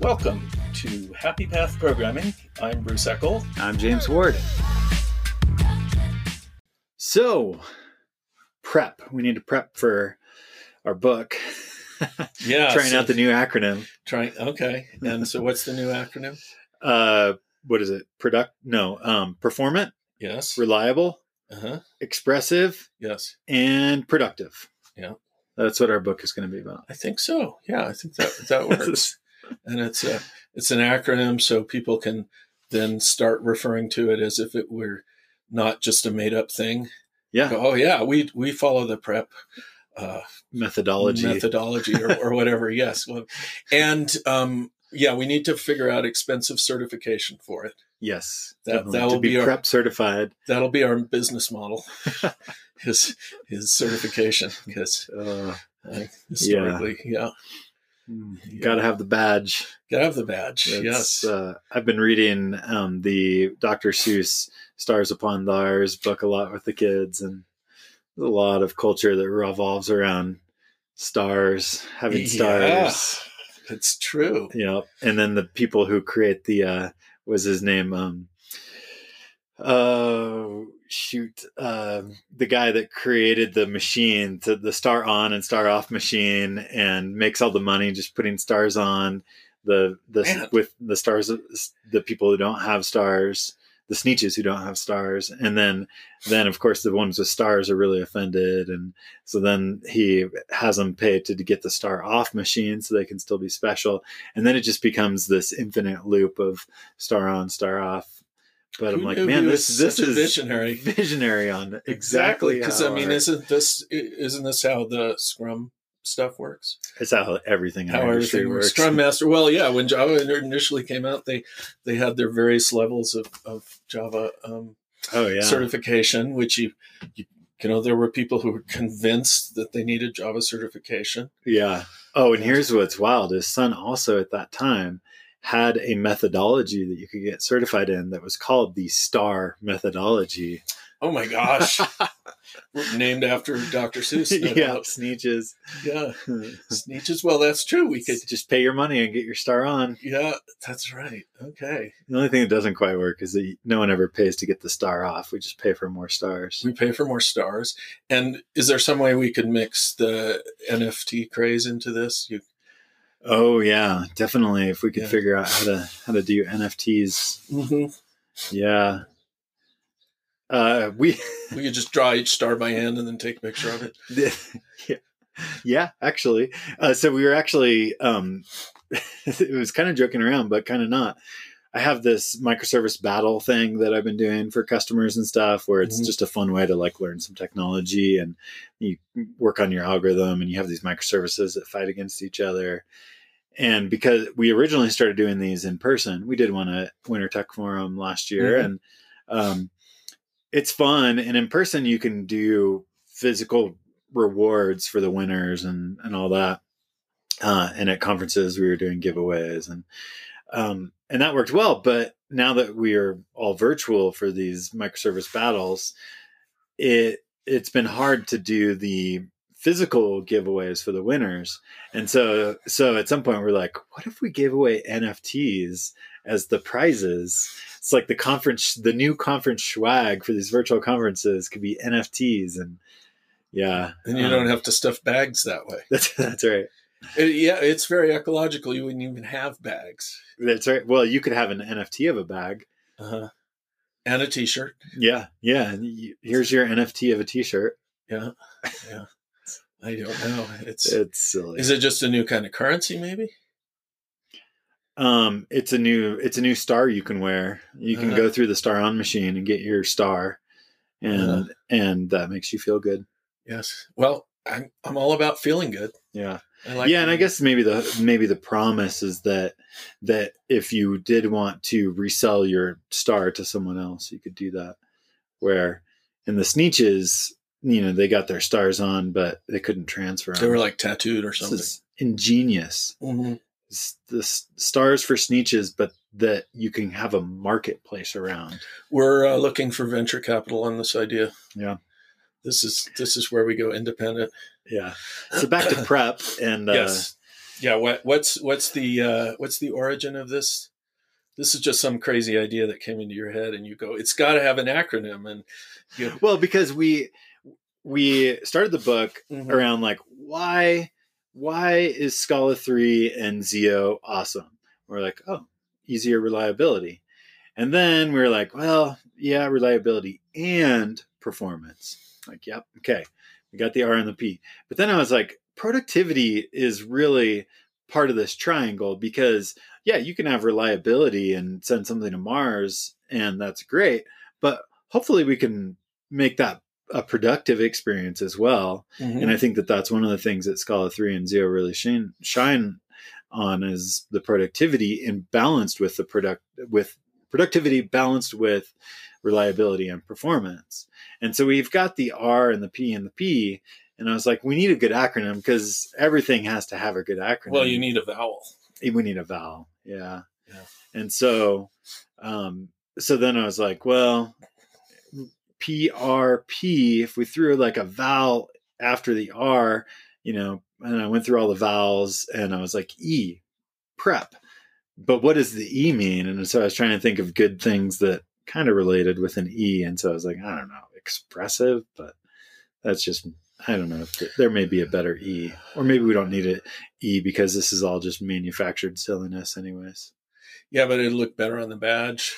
Welcome to Happy Path Programming. I'm Bruce Eckel. I'm James Ward. So, prep. We need to prep for our book. Yeah, Trying so- out the new acronym. Trying. Okay. And so, what's the new acronym? Uh, what is it? Product? No. Um, performant, Yes. reliable, Uh huh. expressive, Yes. and productive. Yeah. That's what our book is going to be about. I think so. Yeah, I think that that works. And it's a it's an acronym, so people can then start referring to it as if it were not just a made up thing. yeah. Go, oh yeah, we we follow the prep uh, Methodology. methodology or, or whatever. Yes, Well, and um, yeah, we need to figure out expensive certification for it. yes. That- that will be, be our- prep certified. That'll be our business model. his his certification because Uh, historically, yeah, you got to have the badge. gotta have the badge. Yes, Uh, I've been reading um, the Dr. Seuss Stars Upon Thars book a lot with the kids, and there's a lot of culture that revolves around stars, having Yeah. stars. it's true. Yeah. And then the people who create the, uh, was his name? Um, oh, shoot. Um, the guy that created the machine, to the star on and star off machine, and makes all the money just putting stars on the the Man. with the stars the people who don't have stars the sneetches who don't have stars and then then of course the ones with stars are really offended and so then he has them pay to, to get the star off machine so they can still be special and then it just becomes this infinite loop of star on star off but i'm like man this this is visionary. visionary on exactly because how I mean, isn't this isn't this how the Scrum stuff works? it's how everything How everything works. works Scrum Master. Well, yeah, when Java initially came out, they they had their various levels of of Java um, oh yeah certification, which you, you you know there were people who were convinced that they needed Java certification. Yeah. Oh, and here's what's wild: his Sun also at that time had a methodology that you could get certified in that was called the STAR methodology. Oh my gosh, named after Dr. Seuss. no yeah, doubt. Sneetches. yeah, Sneetches. Well, that's true. We could. just pay your money and get your star on. Yeah, that's right. Okay, The only thing that doesn't quite work is that no one ever pays to get the star off. We just pay for more stars. we pay for more stars. And is there some way we could mix the NFT craze into this? You, Oh yeah, definitely. If we could Yeah. figure out how to how to do NFTs, yeah. Uh, we we could just draw each star by hand and then take a picture of it. yeah. yeah, actually. Uh, so we were actually, um, it was kind of joking around, but kind of not. I have this microservice battle thing that I've been doing for customers and stuff where it's Mhm. just a fun way to like learn some technology and you work on your algorithm and you have these microservices that fight against each other. And because we originally started doing these in person, we did one at Winter Tech Forum last year Mhm. and um, it's fun. And in person, you can do physical rewards for the winners and, and all that. Uh, and at conferences, we were doing giveaways and, um, and that worked well. But now that we are all virtual for these microservice battles, it, it's been hard to do the physical giveaways for the winners. And so, so at some point we're like, what if we gave away NFTs as the prizes? It's like the conference, the new conference swag for these virtual conferences could be NFTs. And yeah, And you um, don't have to stuff bags that way. that's, that's right. It- yeah, it's very ecological. You wouldn't even have bags. That's right. Well, you could have an NFT of a bag. Uh-huh. And a t shirt. Yeah. Yeah. Here's your NFT of a t-shirt. Yeah. Yeah. I don't know. It's It's silly. is it just a new kind of currency, maybe? Um, it's a new it's a new star you can wear. You can Uh-huh. go through the star on machine and get your star, and Uh-huh. and that makes you feel good. Yes. Well, I'm I'm all about feeling good. Yeah, I like yeah, and I guess maybe the maybe the promise is that that if you did want to resell your star to someone else, you could do that. Where in the Sneetches, you know, they got their stars on, but they couldn't transfer. They were like tattooed or This something. is ingenious. Mhm. The stars for Sneetches, but that you can have a marketplace around. We're uh, looking for venture capital on this idea. Yeah. This is this is where we go independent. Yeah. So back to prep and uh, yes. Yeah. What what's what's the uh, what's the origin of this? This is just some crazy idea that came into your head, and you go, "It's got to have an acronym." And you, Well, because we we started the book Mhm. around like why why is Scala 3 and Zio awesome? We're like, oh, easier reliability. And then we are like, well, yeah, reliability and performance. Like, yep, okay. We got the R and the P. But then I was like, productivity is really part of this triangle because yeah, you can have reliability and send something to Mars and that's great, but hopefully we can make that a productive experience as well. And I think that that's one of the things that Scala 3 and Zio really shine, shine on is the productivity and balanced with the product with productivity balanced with reliability and performance. And so we've got the R and the P and the P. And I was like, we need a good acronym because everything has to have a good acronym. well, you need a vowel. we need a vowel. Yeah. Yeah. And so, um, so then I was like, well, PRP, if we threw like a vowel after the R, you know, and I went through all the vowels and I was like, E, prep. But what does the E mean? And so I was trying to think of good things that kind of related with an E. And so I was like, I don't know, expressive, but that's just, I don't know. There may be a better E, or maybe we don't need an E because this is all just manufactured silliness, anyways. Yeah, but it'd look better on the badge.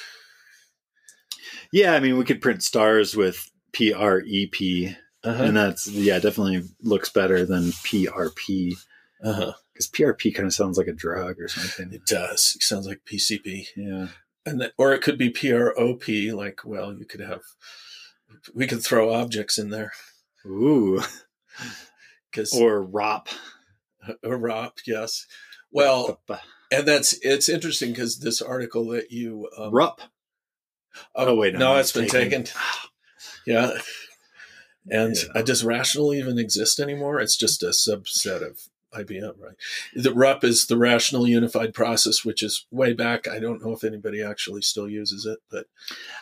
Yeah, I mean, we could print stars with P R E P, Uh-huh. and that's yeah, definitely looks better than P R P Uh-huh. because P R P kind of sounds like a drug or something. It does. It sounds like PCP, Yeah, and that, or it could be PROP. Like, well, you could have. We could throw objects in there ooh, because or, or ROP. ROP. Yes. Well, and that's it's interesting because this article that you um, RUP. Oh, wait, no, no, it's been taken. taken. Yeah. And Yeah. does Rational even exist anymore? It's just a subset of IBM, right? The RUP is the Rational Unified Process, which is way back. I don't know if anybody actually still uses it, but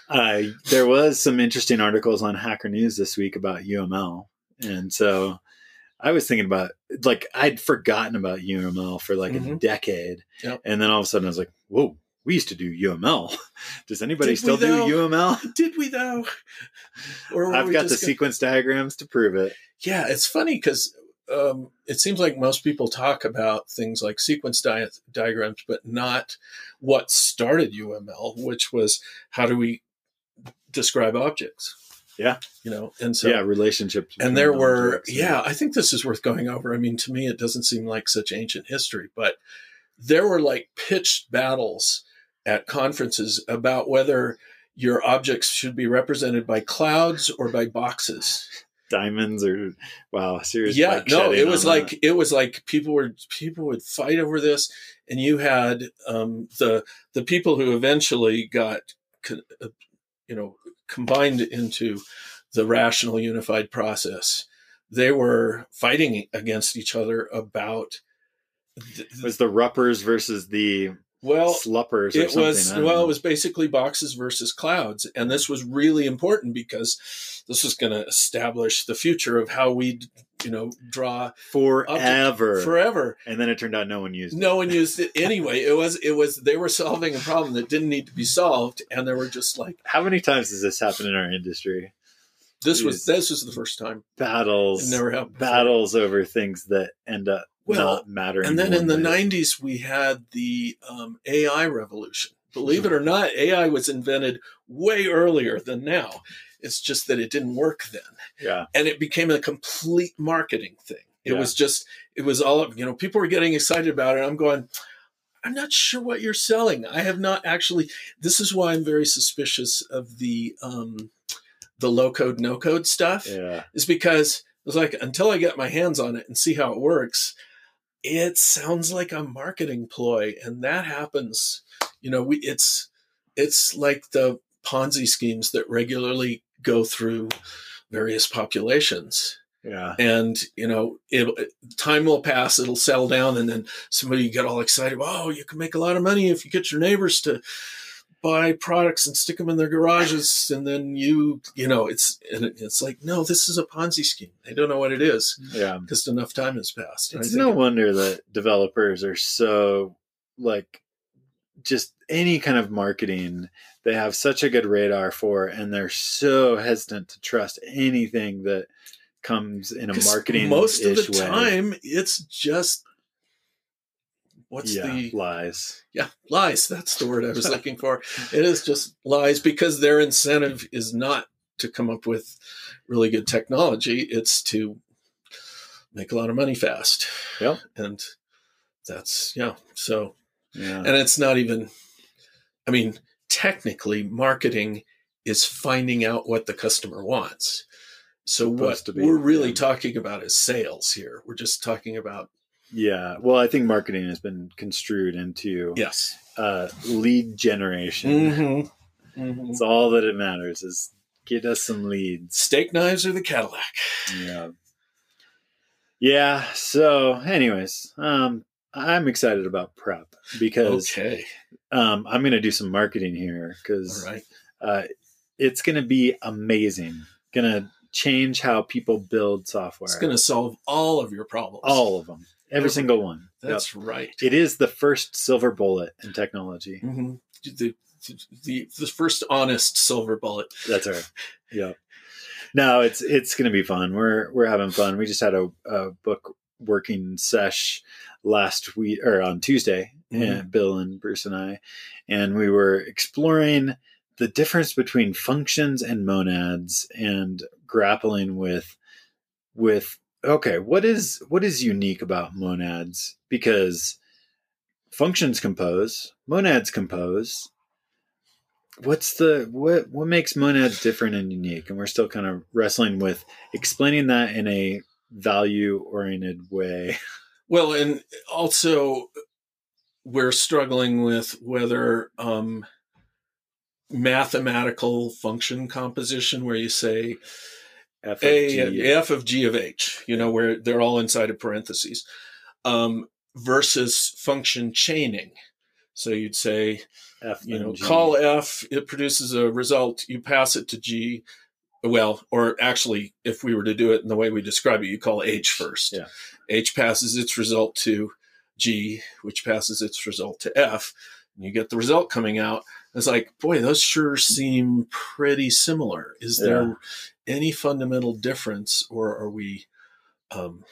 Uh, there was some interesting articles on Hacker News this week about UML, and so I was thinking about like I'd forgotten about UML for like a Mhm. decade, Yep. and then all of a sudden I was like, "Whoa, we used to do UML. Does anybody Did still do? UML?" did we though? Or I've we got the sequence diagrams to prove it. Yeah, it's funny because um, it seems like most people talk about things like sequence di- diagrams, but not what started UML, which was how do we describe objects? Yeah. You know, and so yeah, relationships. and there were objects. yeah i think this is worth going over i mean to me it doesn't seem like such ancient history but there were like pitched battles at conferences about whether your objects should be represented by clouds or by boxes diamonds or wow, serious. yeah no it was like it was like people were people would fight over this and you had um, the the people who eventually got uh, you know combined into the rational unified process they were fighting against each other about th- was the ruppers versus the well sluppers. Or it was well know. it was basically boxes versus clouds and this was really important because this was going to establish the future of how we you know draw forever, forever and then it turned out no one used it. no one used it anyway it was it was they were solving a problem that didn't need to be solved and they were just like How many times does this happen in our industry? this was this was the first time Battles, it never happened battles over things that end up Well, not mattering. and then in the bit. 90s we had the um, ai revolution believe it or not ai was invented way earlier than now it's just that it didn't work then yeah, and it became a complete marketing thing. It Yeah. was just, it was all, you know, people were getting excited about it. I'm going, I'm not sure what you're selling. I have not actually, this is why I'm very suspicious of the, um, the low code, no code stuff yeah, is because it's like, until I get my hands on it and see how it works, it sounds like a marketing ploy. And that happens, you know, we, it's, it's like the Ponzi schemes that regularly go through various populations yeah. and you know it time will pass it'll settle down and then somebody get all excited oh you can make a lot of money if you get your neighbors to buy products and stick them in their garages, and then you, you know, it's and it's like, no, this is a Ponzi scheme. They don't know what it is Yeah. because enough time has passed. And It's no wonder that developers are so like just any kind of marketing they have such a good radar for and they're so hesitant to trust anything that comes in a marketing most of the way. time it's just what's yeah, the lies. yeah lies. That's the word I was looking for. It is just lies because their incentive is not to come up with really good technology. It's to make a lot of money fast. Yeah. and that's yeah. So Yeah. and it's not even i mean technically marketing is finding out what the customer wants so what Supposed to be, we're really yeah. talking about is sales here we're just talking about Yeah. Well, I think marketing has been construed into yes uh, lead generation. mm-hmm. It's all that it matters is get us some leads. steak knives or the cadillac Yeah. Yeah. So, anyways, um, I'm excited about prep because okay um, I'm going to do some marketing here because right uh, it's going to be amazing. Going to change how people build software. it's going to solve all of your problems all of them, every Every- single one. Yep. that's right It is the first silver bullet in technology. Mhm. the, the, the first honest silver bullet That's right. Yeah. No, it's it's going to be fun. We're we're having fun. We just had a, a book working sesh last week or on Tuesday, Mhm. and Bill and Bruce and I, and we were exploring the difference between functions and monads and grappling with with okay, what is what is unique about monads? Because functions compose, monads compose, what's the what what makes monads different and unique? And we're still kind of wrestling with explaining that in a value oriented way. Well, and also we're struggling with whether um, mathematical function composition, where you say F of a G. f of g of h, you know, where they're all inside of parentheses, um, versus function chaining. So you'd say, F you know, G. call f, it produces a result, you pass it to g. Well, or actually, if we were to do it in the way we describe it, you call h first. Yeah. H passes its result to G, which passes its result to F. And you get the result coming out. It's like, boy, those sure seem pretty similar. Is there any fundamental difference, or are we, um,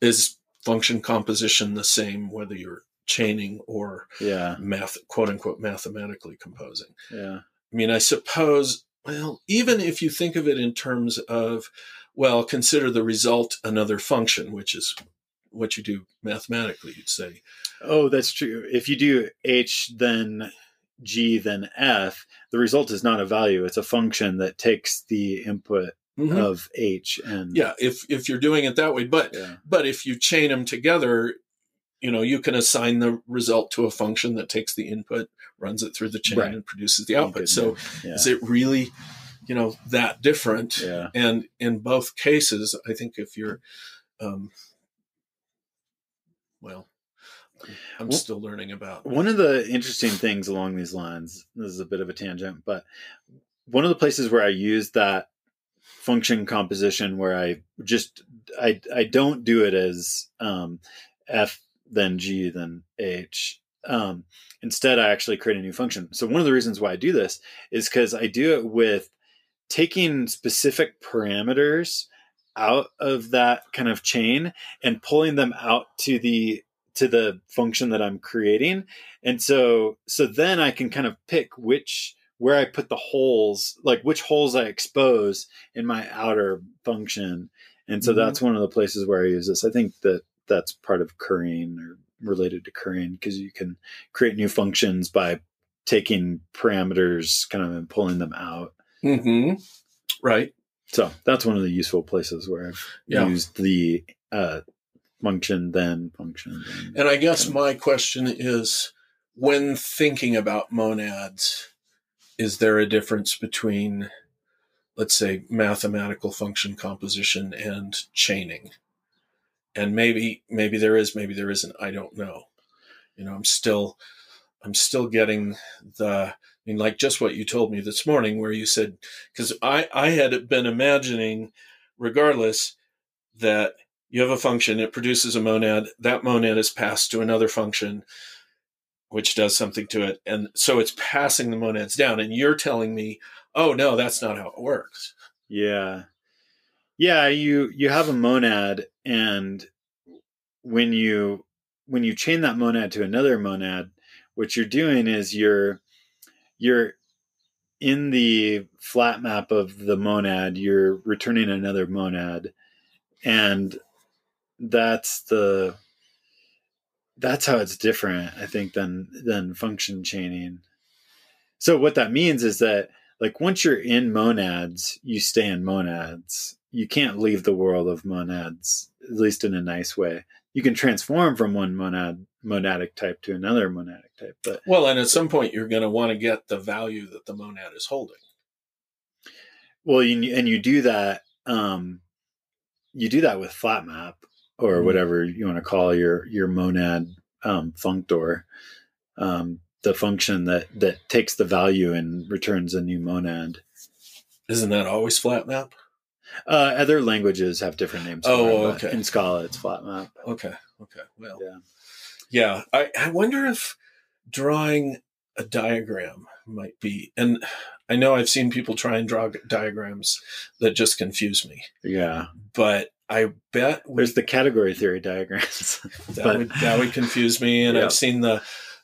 is function composition the same whether you're chaining or yeah math, quote unquote, mathematically composing? yeah I mean, I suppose, well, even if you think of it in terms of, well, consider the result another function, which is what you do mathematically, you'd say. oh that's true if you do h then g then f the result is not a value it's a function that takes the input of h and Yeah, if if you're doing it that way, but yeah but if you chain them together, you know, you can assign the result to a function that takes the input, runs it through the chain, Right. and produces the output. So yeah is it really, you know, that different? yeah And in both cases, I think if you're, um, well, I'm Well- still learning about. One of the interesting things along these lines, this is a bit of a tangent, but one of the places where I use that function composition where I just I I don't do it as um, F then G then H. Um, instead, I actually create a new function. So one of the reasons why I do this is because I do it with taking specific parameters out of that kind of chain and pulling them out to the to the function that I'm creating. And so so then I can kind of pick which where I put the holes, like which holes I expose in my outer function. And so Mhm. that's one of the places where I use this. I think that that's part of currying or related to currying because you can create new functions by taking parameters kind of and pulling them out. hmm Right. So that's one of the useful places where I've Yeah. used the uh, function then function. Then. And I guess my question is when thinking about monads, is there a difference between, let's say, mathematical function composition and chaining? And maybe, maybe there is, maybe there isn't. I don't know. You know, I'm still, I'm still getting the, I mean, like just what you told me this morning, where you said, because I, I had been imagining, regardless, that you have a function, it produces a monad, that monad is passed to another function, which does something to it. And so it's passing the monads down. And you're telling me, oh, no, that's not how it works. Yeah. Yeah, you you have a monad and when you when you chain that monad to another monad, what you're doing is you're you're in the flat map of the monad, you're returning another monad. And that's the that's how it's different, I think, than than function chaining. So what that means is that like once you're in monads, you stay in monads. You can't leave the world of monads, at least in a nice way. You can transform from one monad monadic type to another monadic type, but well, and at some point you're going to want to get the value that the monad is holding. Well, you, and you do that. Um, you do that with flat map or mm-hmm. whatever you want to call your your monad um, functor. Um, the function that that takes the value and returns a new monad. Isn't that always flat map? Uh, other languages have different names. Oh, it, okay. In Scala, it's flat map. Okay. Okay. Well. Yeah. Yeah. I, I wonder if drawing a diagram might be, and I know I've seen people try and draw diagrams that just confuse me. Yeah. But I bet we, there's the category theory diagrams. that but, would that would confuse me. And yeah. I've seen the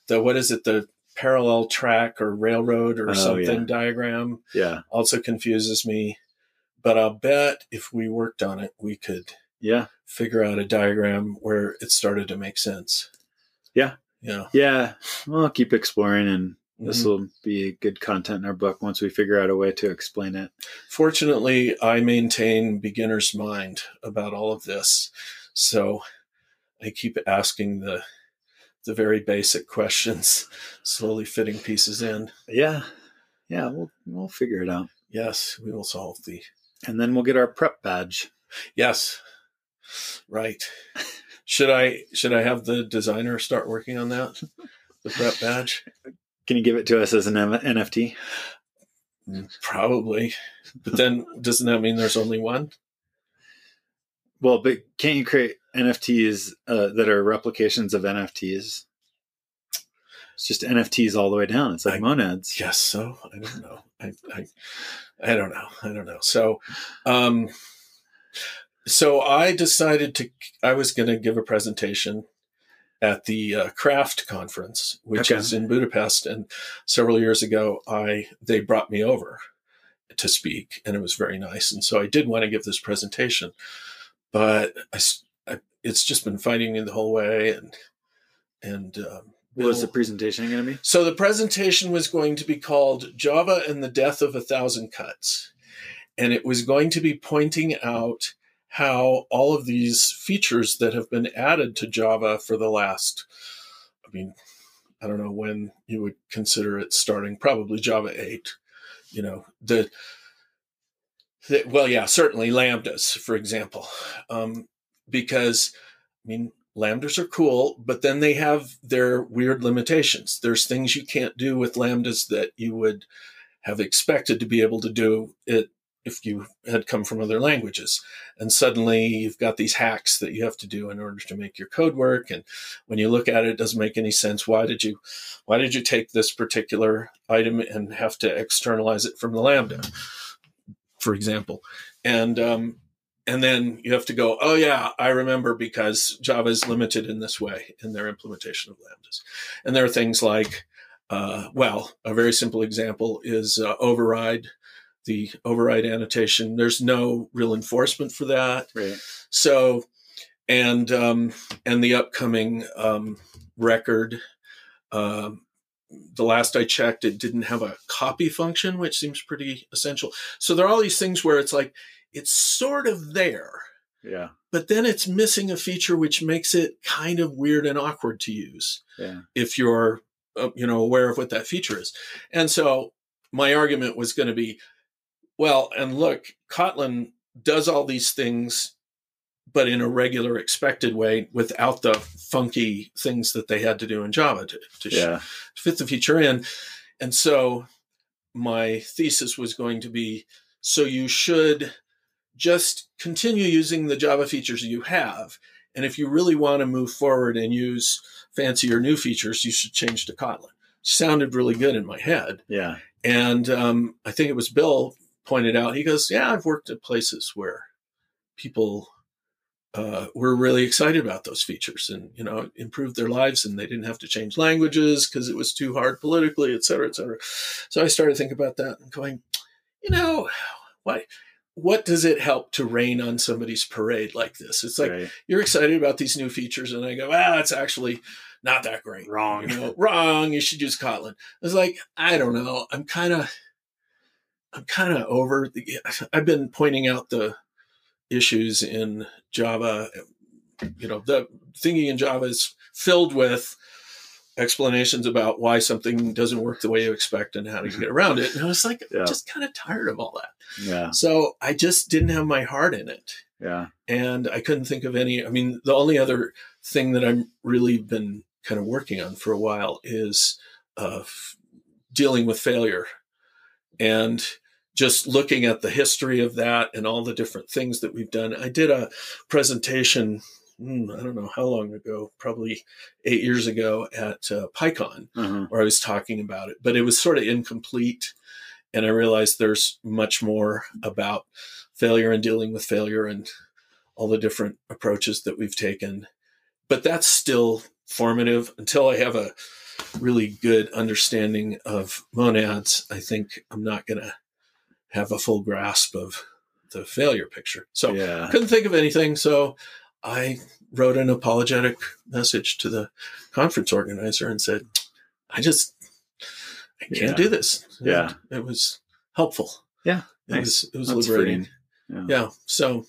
the what is it the parallel track or railroad or oh, something yeah. diagram yeah also confuses me but i'll bet if we worked on it we could yeah figure out a diagram where it started to make sense yeah yeah yeah well I'll keep exploring and this mm-hmm. will be good content in our book once we figure out a way to explain it fortunately i maintain beginner's mind about all of this so i keep asking the the very basic questions, slowly fitting pieces in. Yeah, yeah, we'll we'll figure it out. Yes, we will solve the. And then we'll get our prep badge. Yes, right. should I should I have the designer start working on that? The prep badge. Can you give it to us as an NFT? Mm, probably, but then doesn't that mean there's only one? Well, but can't you create NFTs uh, that are replications of NFTs? It's just NFTs all the way down. It's like I monads. Yes. So I don't know. I, I, I don't know. I don't know. So, um, so I decided to. I was going to give a presentation at the uh, craft conference, which okay. is in Budapest, and several years ago, I they brought me over to speak, and it was very nice. And so I did want to give this presentation but I, I, it's just been fighting me the whole way. And and um, what was the presentation going to be? So the presentation was going to be called "Java and the Death of a Thousand Cuts," and it was going to be pointing out how all of these features that have been added to Java for the last, I mean, I don't know when you would consider it starting, probably Java 8. You know, the well, yeah, certainly lambdas, for example, um, because I mean lambdas are cool, but then they have their weird limitations. There's things you can't do with lambdas that you would have expected to be able to do it if you had come from other languages. And suddenly you've got these hacks that you have to do in order to make your code work. And when you look at it, it doesn't make any sense. Why did you why did you take this particular item and have to externalize it from the lambda? for example. And um, and then you have to go, oh yeah, I remember because Java is limited in this way in their implementation of lambdas. And there are things like, uh, well, a very simple example is uh, override, the override annotation. There's no real enforcement for that. Right. So, and um, and the upcoming um, record um, the last I checked, it didn't have a copy function, which seems pretty essential. So there are all these things where it's like, it's sort of there. Yeah. But then it's missing a feature which makes it kind of weird and awkward to use. Yeah. If you're, uh, you know, aware of what that feature is. And so my argument was going to be, well, and look, Kotlin does all these things but in a regular expected way without the funky things that they had to do in Java to, to sh- Yeah. fit the feature in. And so my thesis was going to be so you should just continue using the Java features you have. And if you really want to move forward and use fancier new features, you should change to Kotlin. Sounded really good in my head. Yeah. And um, I think it was Bill pointed out, he goes, Yeah, I've worked at places where people uh, were really excited about those features and, you know, improved their lives and they didn't have to change languages because it was too hard politically, et cetera, et cetera. So I started thinking about that and going, you know, why? What does it help to rain on somebody's parade like this? It's like right. you're excited about these new features, and I go, "Ah, it's actually not that great." Wrong. You know, wrong. You should use Kotlin. I was like I don't know. I'm kind of, I'm kind of over. The, I've been pointing out the issues in Java. You know, the thinking in Java is filled with explanations about why something doesn't work the way you expect and how to get around it. And I was like, Yeah. I'm just kind of tired of all that. Yeah. So I just didn't have my heart in it Yeah. and I couldn't think of any. I mean, the only other thing that I'm really been kind of working on for a while is uh, dealing with failure and just looking at the history of that and all the different things that we've done. I did a presentation. hmm, I don't know how long ago, probably eight years ago at uh, PyCon, Uh-huh. where I was talking about it, but it was sort of incomplete. And I realized there's much more about failure and dealing with failure and all the different approaches that we've taken. But that's still formative until I have a really good understanding of monads. I think I'm not going to have a full grasp of the failure picture. So yeah. couldn't think of anything. So I wrote an apologetic message to the conference organizer and said, I just, I can't Yeah. do this. Yeah. It was helpful. Yeah. It was, it was That's liberating. freeing. Yeah. So,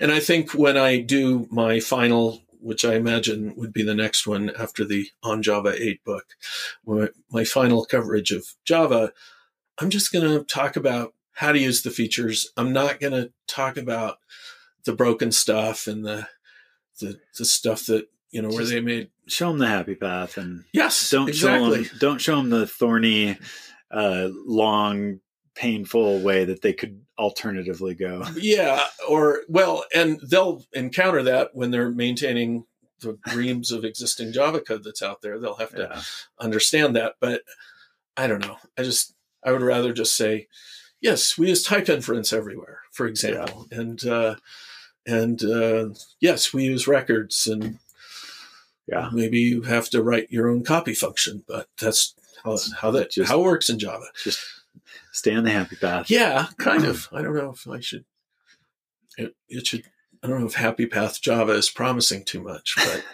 and I think when I do my final, which I imagine would be the next one after the On Java 8 book, my final coverage of Java, I'm just going to talk about how to use the features. I'm not going to talk about the broken stuff and the, the, the stuff that, you know, where Just- they made. Show them the happy path and Yes, don't exactly. show them don't show them the thorny uh long painful way that they could alternatively go Yeah, or well, and they'll encounter that when they're maintaining the reams of existing Java code that's out there. They'll have to yeah understand that. But I don't know. I just I would rather just say, yes, we use type inference everywhere, for example, and uh, and uh, yes, we use records, and yeah maybe you have to write your own copy function, but that's how how that Just- how it works in Java. just stay on the happy path Yeah, kind of. I don't know if I should. It, it should. I don't know if Happy Path Java is promising too much, but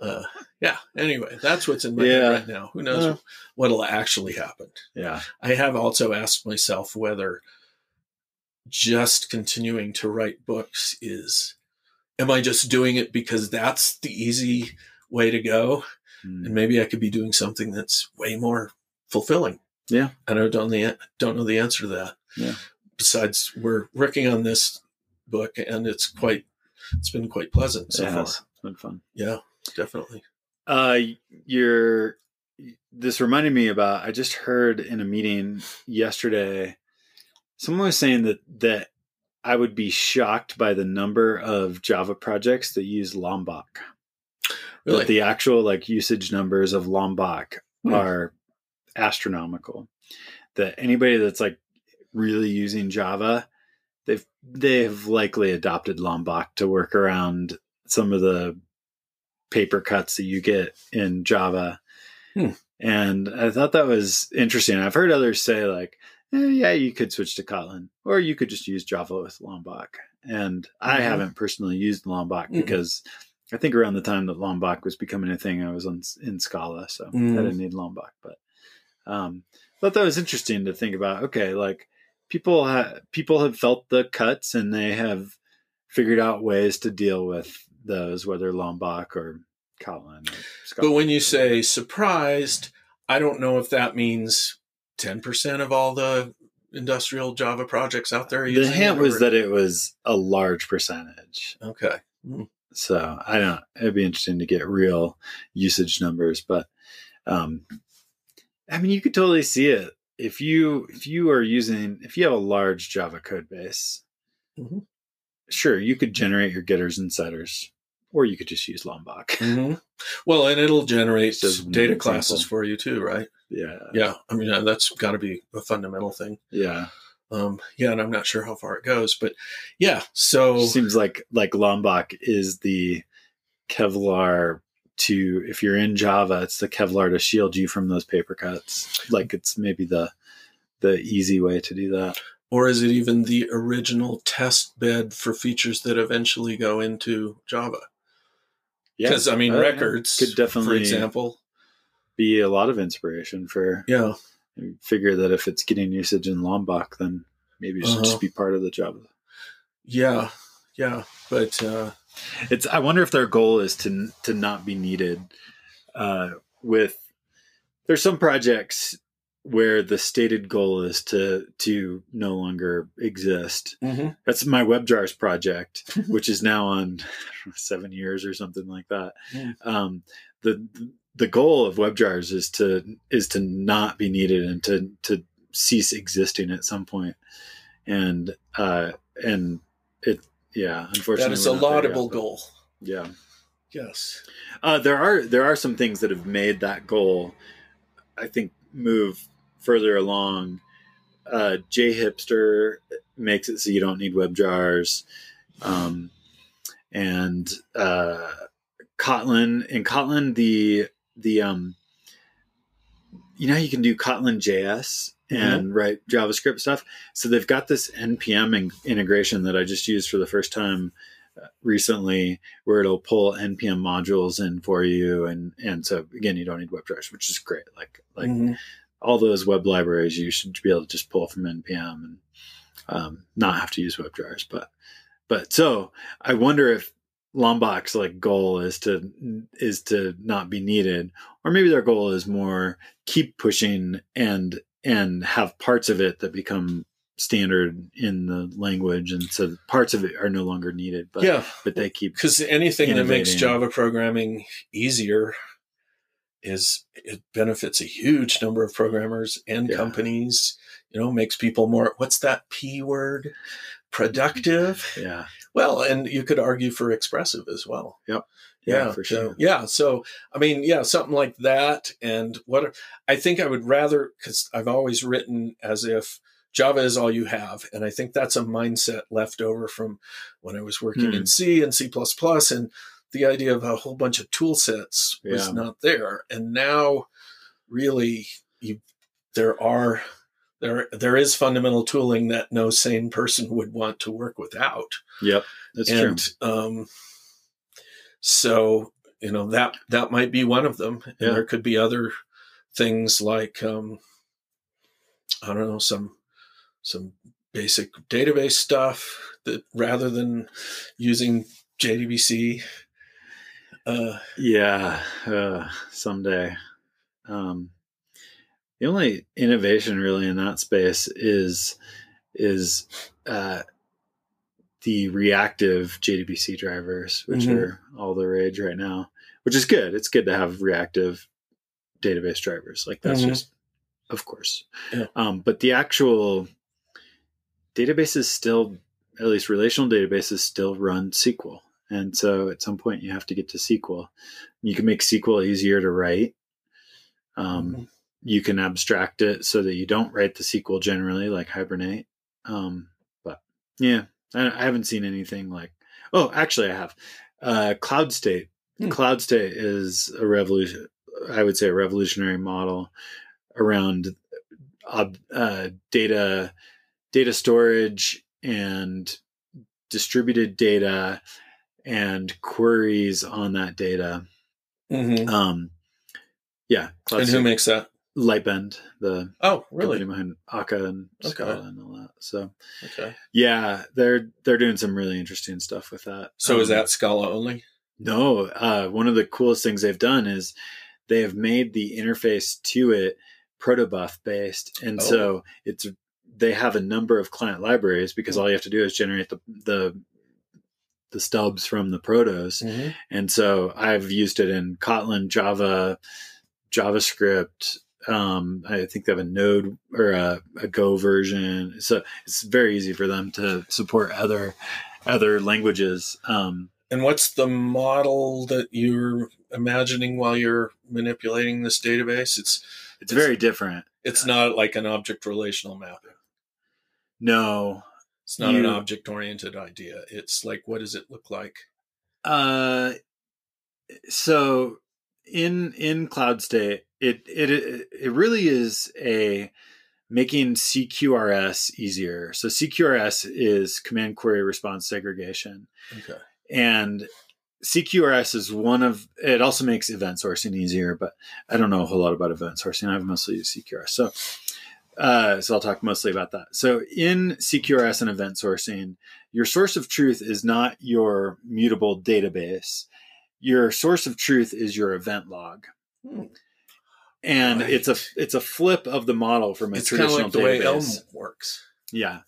uh, yeah. Anyway, that's what's in my Yeah. head right now. Who knows Uh. what'll actually happen? yeah I have also asked myself whether just continuing to write books is. Am I just doing it because that's the easy way to go, Mm. and maybe I could be doing something that's way more fulfilling? Yeah. and I don't the don't know the answer to that. Yeah. Besides, we're working on this book, and it's quite it's been quite pleasant so it far. has been fun Yeah, definitely. Uh, you're. This reminded me about. I just heard in a meeting yesterday. Someone was saying that that I would be shocked by the number of Java projects that use Lombok. Really, That the actual like usage numbers of Lombok Hmm. are astronomical. That anybody that's like really using Java, they've they've likely adopted Lombok to work around some of the paper cuts that you get in Java. Hmm. And I thought that was interesting. I've heard others say like, eh, yeah, you could switch to Kotlin, or you could just use Java with Lombok. And I Mhm. haven't personally used Lombok Mhm. because I think around the time that Lombok was becoming a thing, I was on in Scala, so Mm. I didn't need Lombok. But um, thought that was interesting to think about. Okay, like people ha- people have felt the cuts and they have figured out ways to deal with those, whether Lombok or Kotlin. Or but when you say surprised, I don't know if that means ten percent of all the industrial Java projects out there. Are the hint was that it was a large percentage. okay. Mm. So I don't. It'd be interesting to get real usage numbers, but um, I mean, you could totally see it if you if you are using if you have a large Java code base. Mhm. Sure, you could generate your getters and setters, or you could just use Lombok. Mhm. Well, and it'll generate Just as an data classes for you too, right? yeah, Yeah. I mean, uh, that's got to be a fundamental thing. yeah. Um, yeah, and I'm not sure how far it goes, but yeah. So Seems like like Lombok is the Kevlar to if you're in Java, it's the Kevlar to shield you from those paper cuts. Like it's maybe the the easy way to do that. Or is it even the original test bed for features that eventually go into Java? Because I mean, Uh, records could definitely for example. be a lot of inspiration for Yeah. figure that if it's getting usage in Lombok, then maybe it should Uh-huh. just be part of the Java. Yeah. Yeah. But uh, It's. I wonder if their goal is to to not be needed. Uh, with there's some projects where the stated goal is to to no longer exist. mhm. That's my WebJars project, which is now on seven years or something like that. Mm. Um, the the goal of WebJars is to is to not be needed and to to cease existing at some point. And uh, and it yeah, unfortunately, that is a there yet, laudable goal. Yeah, Yes. uh, there are there are some things that have made that goal, I think, move further along. Uh, JHipster makes it so you don't need WebJars, um, and uh, Kotlin in Kotlin the the um, you know you can do Kotlin JS and write JavaScript stuff. So they've got this npm in- integration that I just used for the first time uh, recently, where it'll pull npm modules in for you, and and so again, you don't need web WebJars, which is great. Like like Mhm. All those web libraries, you should be able to just pull from npm and um, not have to use WebJars. But but so I wonder if Lombok's like goal is to is to not be needed, or maybe their goal is more keep pushing and and have parts of it that become standard in the language, and so parts of it are no longer needed. But yeah. but they keep Because anything that makes. Java programming easier is it benefits a huge number of programmers and Yeah. companies. You know, makes people more. What's that p word? Productive. yeah Well, and you could argue for expressive as well. Yep. Yeah, Yeah, for so- sure. Yeah. So, I mean, yeah, something like that. And what I think I would rather, because I've always written as if Java is all you have. And I think that's a mindset left over from when I was working Hmm. in C and C. And the idea of a whole bunch of tool sets was Yeah. not there. And now, really, you, there are. There, there is fundamental tooling that no sane person would want to work without yep that's and true. um, so you know that that might be one of them, and Yeah. there could be other things like um, I don't know some some basic database stuff that rather than using JDBC. Uh, Yeah, uh, someday. Um, the only innovation really in that space is is uh, the reactive JDBC drivers, which Mhm. are all the rage right now. Which is good. It's good to have reactive database drivers. Like that's Mhm. just, of course. Yeah. Um, but the actual databases still, at least relational databases, still run SQL. And so at some point you have to get to SQL. You can make SQL easier to write. Um, Mhm. You can abstract it so that you don't write the SQL generally, like Hibernate. Um, but yeah, I, I haven't seen anything like. Oh, actually, I have. Uh, Cloudstate. Hmm. Cloudstate is a revolution. I would say a revolutionary model around uh, data data storage and distributed data and queries on that data. Mhm. Um, yeah, And who makes that? Lightbend, the Oh, really? behind Akka and Okay. Scala and all that. So Okay. yeah, they're they're doing some really interesting stuff with that. So is Um, that Scala only? no? Uh, one of the coolest things they've done is they have made the interface to it protobuf based, and Oh. so it's they have a number of client libraries because all you have to do is generate the the the stubs from the protos. Mm-hmm. And so I've used it in Kotlin, Java, JavaScript. Um, I think they have a Node or a, a Go version. So it's very easy for them to support other other languages. Um, And what's the model that you're imagining while you're manipulating this database? It's it's very different. it's not like an object relational mapping. No, It's not an object oriented idea. It's like what does it look like? Uh, so in in Cloudstate, it it it really is a making CQRS easier. So CQRS is command query response segregation, Okay. and CQRS is one of. It also makes event sourcing easier, but I don't know a whole lot about event sourcing. I've mostly used CQRS, so. Uh, so I'll talk mostly about that. So in CQRS and event sourcing, your source of truth is not your mutable database. Your source of truth is your event log. Hmm. And Right. it's a it's a flip of the model from a It's kind of traditional like the way Elm works. Yeah.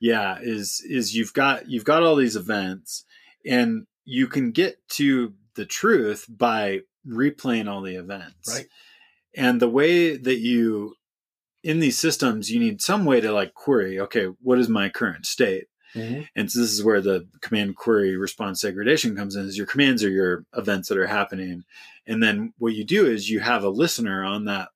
Yeah, is is you've got you've got all these events and you can get to the truth by replaying all the events. Right. And the way that you in these systems you need some way to like query, okay, what is my current state? Mm-hmm. And so this is where the command query response segregation comes in is your commands are your events that are happening. And then what you do is you have a listener on that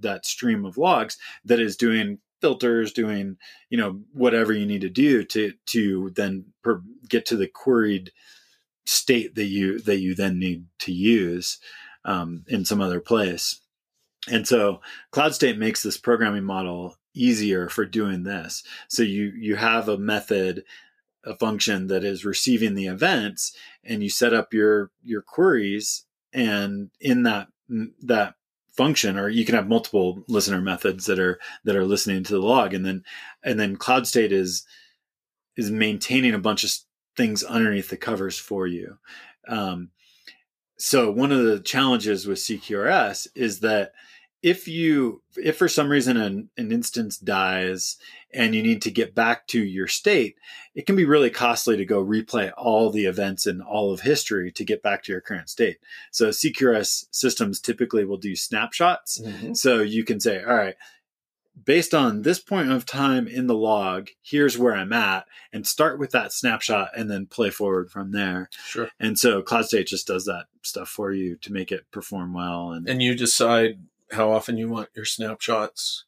that stream of logs that is doing filters, doing, you know, whatever you need to do to to then per, get to the queried state that you that you then need to use um, in some other place. And so Cloudstate makes this programming model easier for doing this. So you you have a method, a function that is receiving the events, and you set up your your queries, and in that that function, or you can have multiple listener methods that are that are listening to the log, and then and then Cloudstate is is maintaining a bunch of things underneath the covers for you. Um, so one of the challenges with CQRS is that if you if for some reason an, an instance dies and you need to get back to your state it can be really costly to go replay all the events in all of history to get back to your current state so cqrs systems typically will do snapshots Mm-hmm. so you can say all right based on this point of time in the log here's where i'm at and start with that snapshot and then play forward from there Sure. and so Cloudstate just does that stuff for you to make it perform well and And you decide how often you want your snapshots.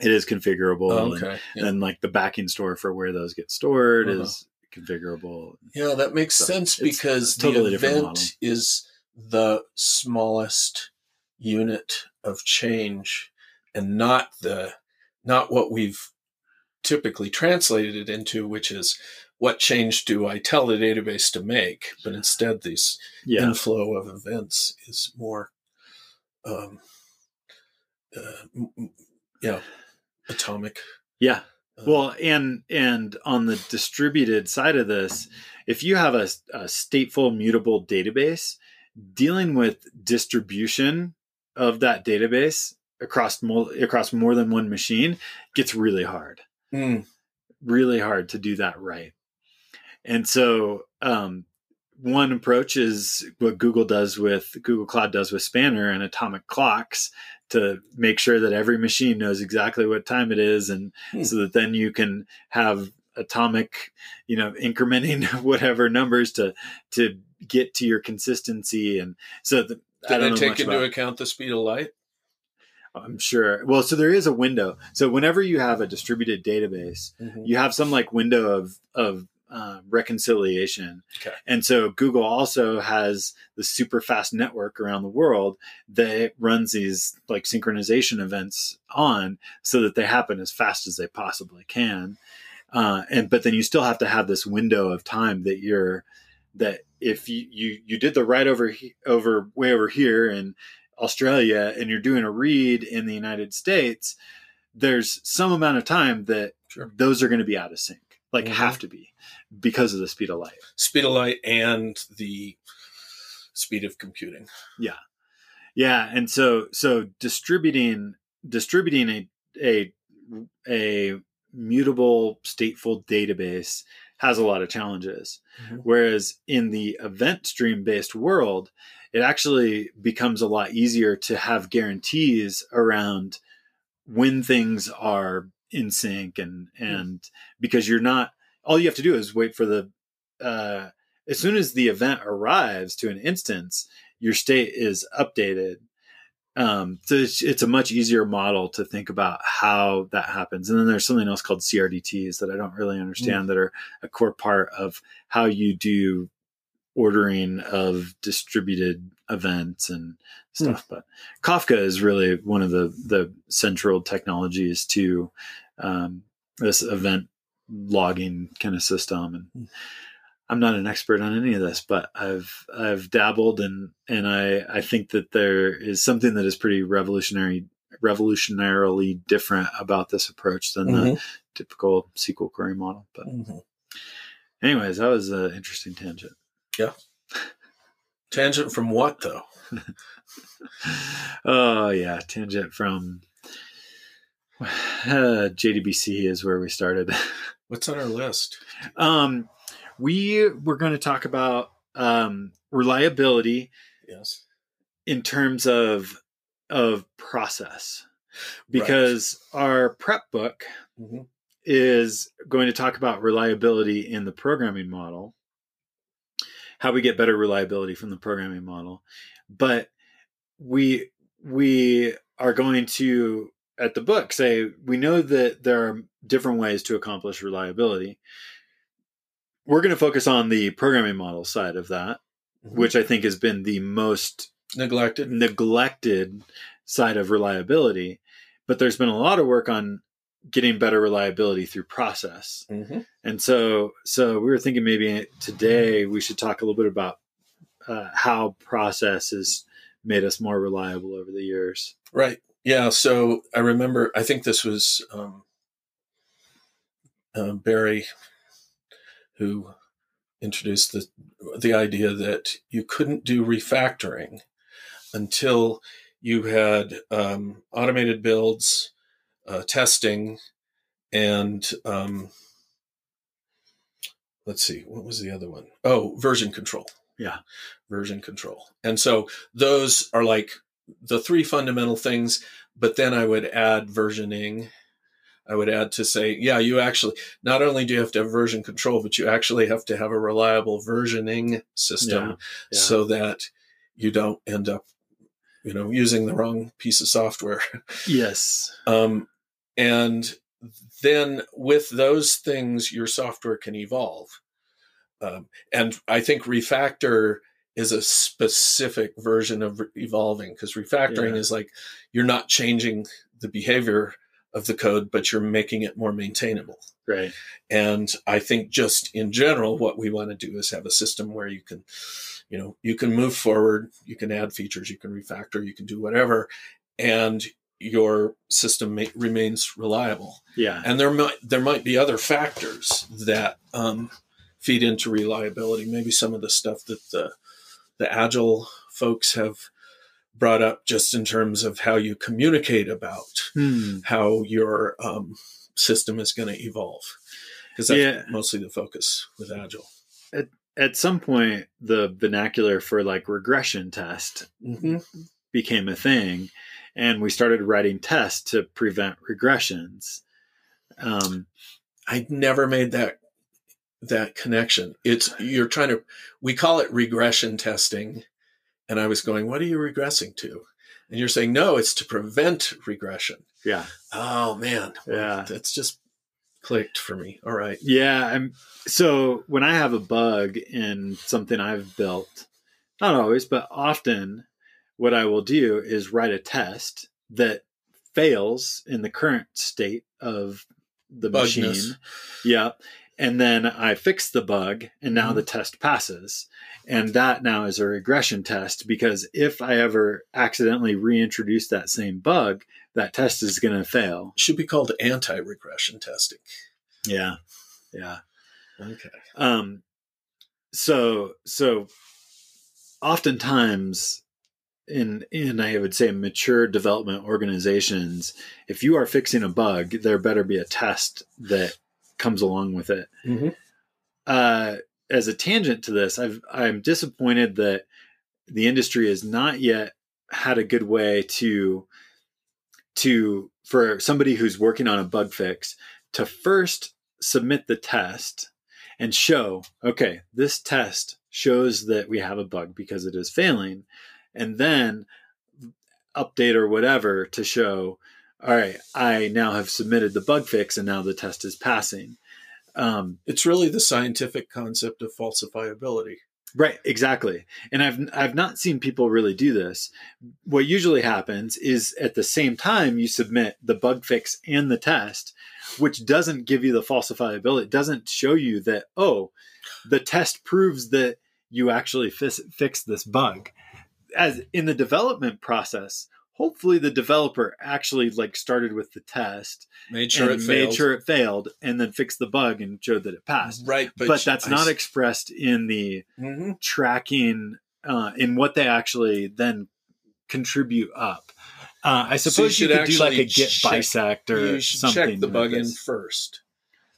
it is configurable Oh, and okay. Yeah. and like the backing store for where those get stored Uh-huh. is configurable. Yeah, that makes So sense because totally the event is the smallest unit of change and not the not what we've typically translated it into, which is what change do I tell the database to make? But instead this Yeah, inflow of events is more um uh, yeah, atomic. yeah. Uh, Well, and and on the distributed side of this, if you have a, a stateful mutable database, dealing with distribution of that database across more across more than one machine gets really hard. mm, really hard to do that right. And so, um, one approach is what Google does with Google Cloud does with Spanner and atomic clocks to make sure that every machine knows exactly what time it is, and Hmm. so that then you can have atomic, you know, incrementing whatever numbers to to get to your consistency. And so, the, I did don't I know take much into about- account the speed of light? I'm sure. Well, so there is a window. So whenever you have a distributed database, Mhm. you have some like window of of uh, reconciliation Okay. and so google also has the super fast network around the world that runs these like synchronization events on so that they happen as fast as they possibly can uh, and but then you still have to have this window of time that you're that if you you, you did the right over he- over way over here in australia and you're doing a read in the united states there's some amount of time that Sure. those are going to be out of sync like Mhm. have to be because of the speed of light Speed of light and the speed of computing. yeah Yeah. and so so distributing distributing a a a mutable stateful database has a lot of challenges. Mhm. Whereas in the event stream based world, it actually becomes a lot easier to have guarantees around when things are in sync and and because you're not all you have to do is wait for the uh as soon as the event arrives to an instance your state is updated. Um so it's, it's a much easier model to think about how that happens. And then there's something else called crdts that i don't really understand that are a core part of how you do ordering of distributed events and stuff but kafka is really one of the the central technologies to um, this event logging kind of system and Hmm. i'm not an expert on any of this but i've i've dabbled and and i i think that there is something that is pretty revolutionary revolutionarily different about this approach than the Mhm. typical sql query model but Mhm. anyways that was an interesting tangent Tangent from what though? oh yeah. Tangent from uh, jdbc is where we started. What's on our list? um we were going to talk about um reliability Yes. in terms of of process. Because our prep book hmm is going to talk about reliability in the programming model, how we get better reliability from the programming model. But we we are going to at the book say we know that there are different ways to accomplish reliability. We're going to focus on the programming model side of that, Mhm. which I think has been the most Neglected. neglected side of reliability. But there's been a lot of work on getting better reliability through process. hmm And so, so we were thinking maybe today we should talk a little bit about uh, how process has made us more reliable over the years. Right. Yeah. So I remember. I think this was um, uh, Barry who introduced the the idea that you couldn't do refactoring until you had um, automated builds, uh, testing, and um, let's see, what was the other one? Oh, version control. Yeah. version control. And so those are like the three fundamental things. But then I would add versioning. I would add to say, yeah, you actually not only do you have to have version control, but you actually have to have a reliable versioning system Yeah, yeah. so that you don't end up, you know, using the wrong piece of software. Yes. Um, and then with those things, your software can evolve. Um, and I think refactor is a specific version of evolving because refactoring Yeah. is like you're not changing the behavior of the code, but you're making it more maintainable. Right. And I think just in general, what we want to do is have a system where you can, you know, you can move forward, you can add features, you can refactor, you can do whatever, and your system ma- remains reliable. Yeah. And there might there might be other factors that um, feed into reliability. Maybe some of the stuff that the the agile folks have brought up, just in terms of how you communicate about Hmm. how your um, system is going to evolve, because that's Yeah. mostly the focus with agile. At at some point, the vernacular for like regression test hmm became a thing, and we started writing tests to prevent regressions. Um, I never made that that connection. It's you're trying to we call it regression testing. And I was going, what are you regressing to? And you're saying, no, it's to prevent regression. yeah. Oh man. Yeah. That's just clicked for me. All right. Yeah, I'm so when I have a bug in something I've built, not always, but often what I will do is write a test that fails in the current state of the Bugness. machine. Yeah. And then I fix the bug and now Mm-hmm. the test passes. And that now is a regression test because if I ever accidentally reintroduce that same bug, that test is going to fail. Should be called anti-regression testing. Yeah. Yeah. Okay. um so so oftentimes in in i would say mature development organizations if you are fixing a bug there better be a test that comes along with it Mm-hmm. uh, as a tangent to this, I've, I'm disappointed that the industry has not yet had a good way to to for somebody who's working on a bug fix to first submit the test and show okay this test shows that we have a bug because it is failing and then update or whatever to show all right i now have submitted the bug fix and now the test is passing um, It's really the scientific concept of falsifiability. Right, exactly. And I've I've not seen people really do this. What usually happens is at the same time you submit the bug fix and the test, which doesn't give you the falsifiability. It doesn't show you that oh, the test proves that you actually fix, fixed this bug. As in the development process, hopefully the developer actually like started with the test Made sure it made failed. sure it failed and then fixed the bug and showed that it passed. Right, But, but, that's I not expressed in the Mhm. tracking uh, in what they actually then contribute up. Uh, I suppose you, should could do like a git check- bisect or You should something. check the like bug in first.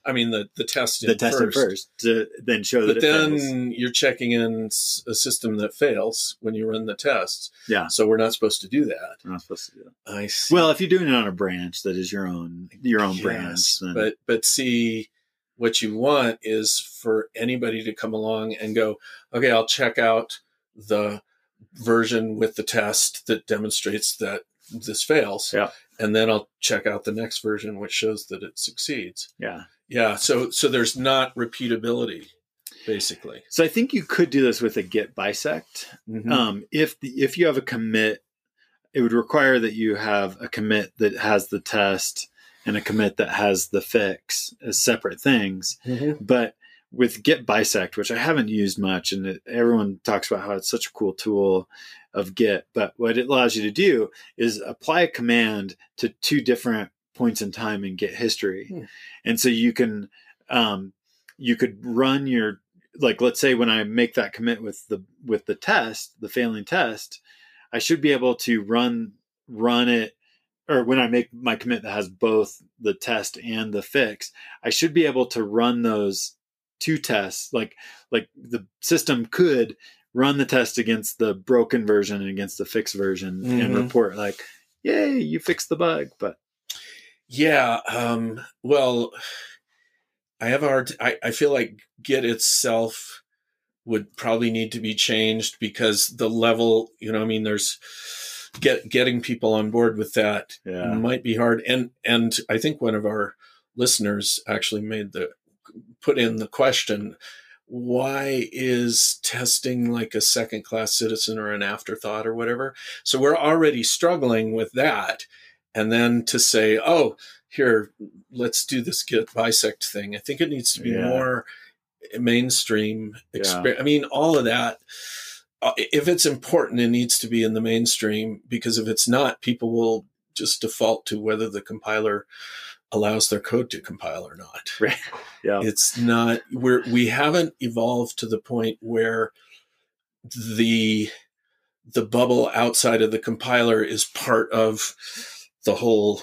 I mean, the the test the test first. first to then show But that it then fails. you're checking in a system that fails when you run the tests. Yeah. So we're not supposed to do that. We're not supposed to do that. I see. Well, if you're doing it on a branch that is your own your own branch, then but but see, what you want is for anybody to come along and go, okay, I'll check out the version with the test that demonstrates that this fails. Yeah. And then I'll check out the next version which shows that it succeeds. yeah. Yeah. So so there's not repeatability, basically. So I think you could do this with a git bisect. Mhm. Um, if the, if you have a commit, it would require that you have a commit that has the test and a commit that has the fix as separate things. Mhm. But with Git bisect, which I haven't used much, and it, everyone talks about how it's such a cool tool of Git, but what it allows you to do is apply a command to two different points in time and Git history, Hmm. and so you can um, you could run your like let's say when I make that commit with the with the test, the failing test, I should be able to run run it or when I make my commit that has both the test and the fix, I should be able to run those two tests. Like like the system could run the test against the broken version and against the fixed version and Mhm. report like, "Yay, you fixed the bug." But Yeah. Um, well, I have a hard. I, I feel like Git itself would probably need to be changed because the level. You know, I mean, there's get getting people on board with that yeah, might be hard. And and I think one of our listeners actually made the put in the question. Why is testing like a second class citizen or an afterthought or whatever? So we're already struggling with that. And then to say, oh, here, let's do this git bisect thing. I think it needs to be Yeah. more mainstream. Exper- I mean, all of that. uh, If it's important, it needs to be in the mainstream because if it's not, people will just default to whether the compiler allows their code to compile or not. right. Yeah, It's not we're we haven't evolved to the point where the the bubble outside of the compiler is part of the whole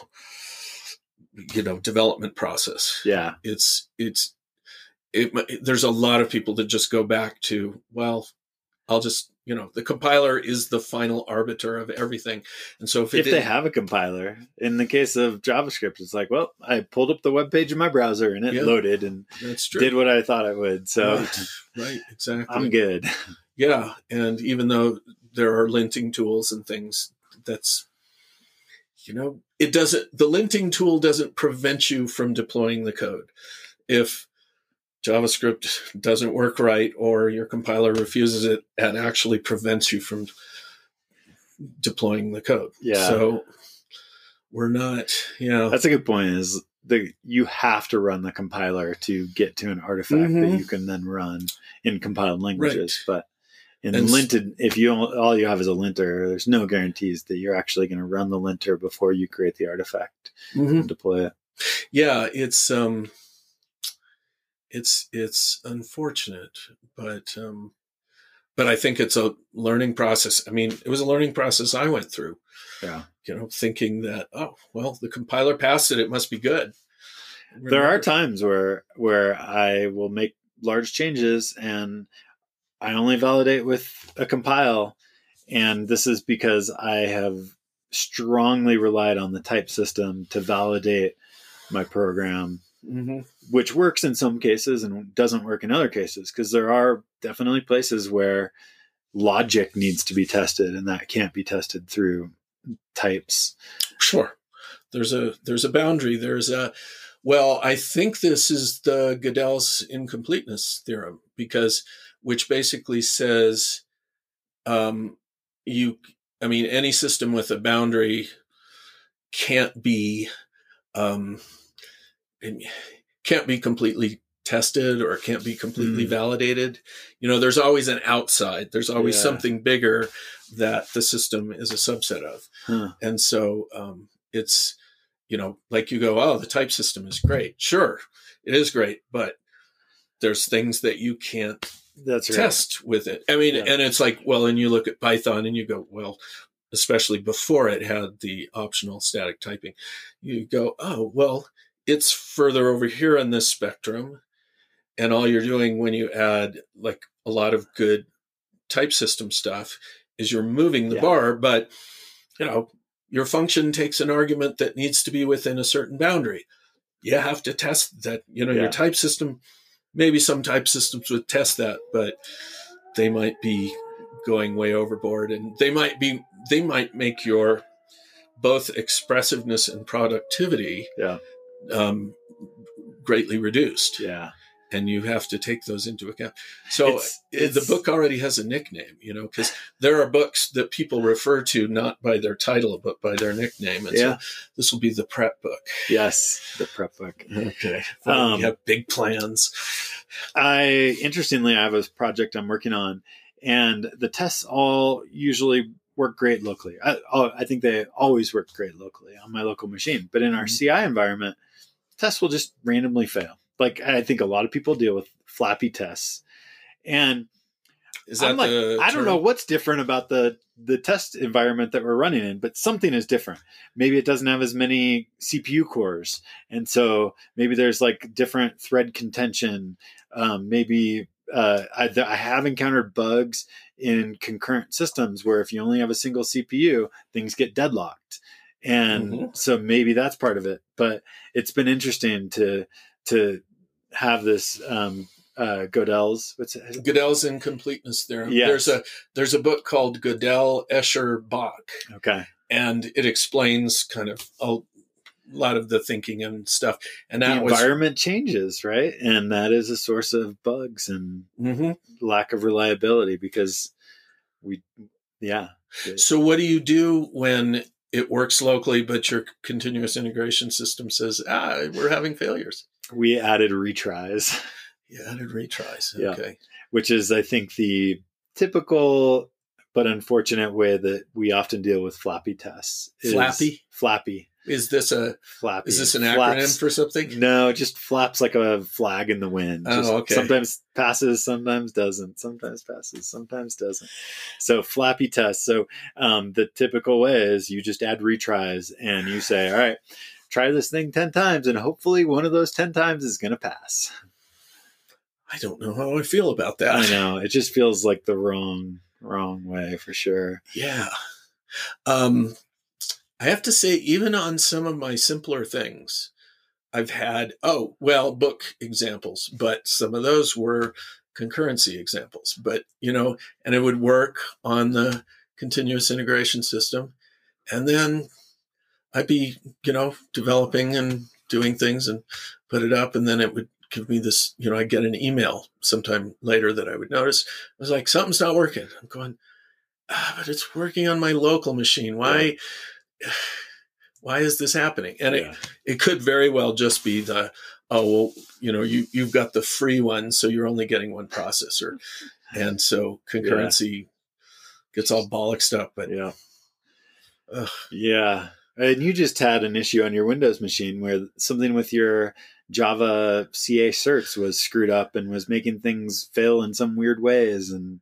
you know development process yeah, it's it's it, there's a lot of people that just go back to well i'll just you know the compiler is the final arbiter of everything and so if it if they have a compiler. In the case of JavaScript, it's like, well, I pulled up the web page in my browser and it Yeah. loaded and did what I thought it would. So right, right exactly I'm good. Yeah, and even though there are linting tools and things, that's you know, it doesn't the linting tool doesn't prevent you from deploying the code. If JavaScript doesn't work right or your compiler refuses it, it actually prevents you from deploying the code. Yeah. So we're not, you know, That's a good point. Is the you have to run the compiler to get to an artifact Mhm. that you can then run in compiled languages. But in And s- linted, if you all all you have is a linter, there's no guarantees that you're actually going to run the linter before you create the artifact Mhm. and deploy it. yeah it's um it's it's unfortunate but um but i think it's a learning process i mean it was a learning process i went through Yeah. you know thinking that oh well the compiler passed it it must be good There are times where where I will make large changes and I only validate with a compile. And this is because I have strongly relied on the type system to validate my program, Mm-hmm. which works in some cases and doesn't work in other cases. Because there are definitely places where logic needs to be tested and that can't be tested through types. Sure. There's a there's a boundary. There's a well, I think this is the Gödel's incompleteness theorem because which basically says um, you I mean any system with a boundary can't be um, can't be completely tested or can't be completely Mm. validated. You know, there's always an outside. There's always Yeah. something bigger that the system is a subset of. Huh. And so um, it's, you know, like you go, oh, the type system is great. Sure, it is great, but there's things that you can't That's right. test with it. I mean, Yeah. and it's like, well, and you look at Python and you go, well, especially before it had the optional static typing, you go, oh, well, it's further over here on this spectrum. And all you're doing when you add like a lot of good type system stuff is you're moving the Yeah. bar, but you know, your function takes an argument that needs to be within a certain boundary. You have to test that, you know, Yeah. your type system, maybe some type systems would test that, but they might be going way overboard and they might be, they might make your both expressiveness and productivity Yeah. um, greatly reduced Yeah. And you have to take those into account. So It's- uh, the book already has a nickname, you know, because there are books that people refer to not by their title but by their nickname, and Yeah. so this will be the prep book. Yes. The prep book. Okay, Um, we have big plans. I interestingly, I have a project I'm working on, and the tests all usually work great locally. I, oh, I think they always work great locally on my local machine. But in our Mhm. CI environment, tests will just randomly fail. Like I think a lot of people deal with flappy tests, and Is that I'm like, I don't know what's different about the the test environment that we're running in, but something is different. Maybe it doesn't have as many CPU cores, and so maybe there's like different thread contention. Um, maybe uh, I, I have encountered bugs in concurrent systems where if you only have a single CPU, things get deadlocked, and Mhm. so maybe that's part of it. But it's been interesting to to have this um, uh, Gödel's what's it? Incompleteness theorem. Yes. There's a there's a book called Gödel, Escher, Bach, Okay. and it explains kind of a lot of the thinking and stuff. And the that was environment changes, right? And that is a source of bugs and Mhm. lack of reliability because we, yeah, So, what do you do when it works locally, but your continuous integration system says, ah, we're having failures? We added retries, You added retries. Yeah. Okay. which is, I think, the typical but unfortunate way that we often deal with flappy tests. is- Flappy? Flappy. Is this a Flappy. is this an Flaps- acronym for something? No, it just flaps like a flag in the wind. Oh, okay. Sometimes passes, sometimes doesn't. Sometimes passes, sometimes doesn't. So flappy test. So um, the typical way is you just add retries and you say, all right, try this thing 10 times and hopefully one of those 10 times is going to pass. I don't know how I feel about that. I know. It just feels like the wrong, wrong way for sure. Yeah. Um, I have to say, even on some of my simpler things, I've had, oh, well, book examples, but some of those were concurrency examples. But, you know, and it would work on the continuous integration system. And then I'd be, you know, developing and doing things and put it up. And then it would give me this, you know, I'd get an email sometime later that I would notice. I was like, something's not working. I'm going, ah, but it's working on my local machine. Why? Why is this happening? And it, Yeah. it could very well just be the oh well you know you you've got the free one so you're only getting one processor and so concurrency gets all bollocksed up but Yeah. ugh, Yeah. And you just had an issue on your Windows machine where something with your Java CA certs was screwed up and was making things fail in some weird ways and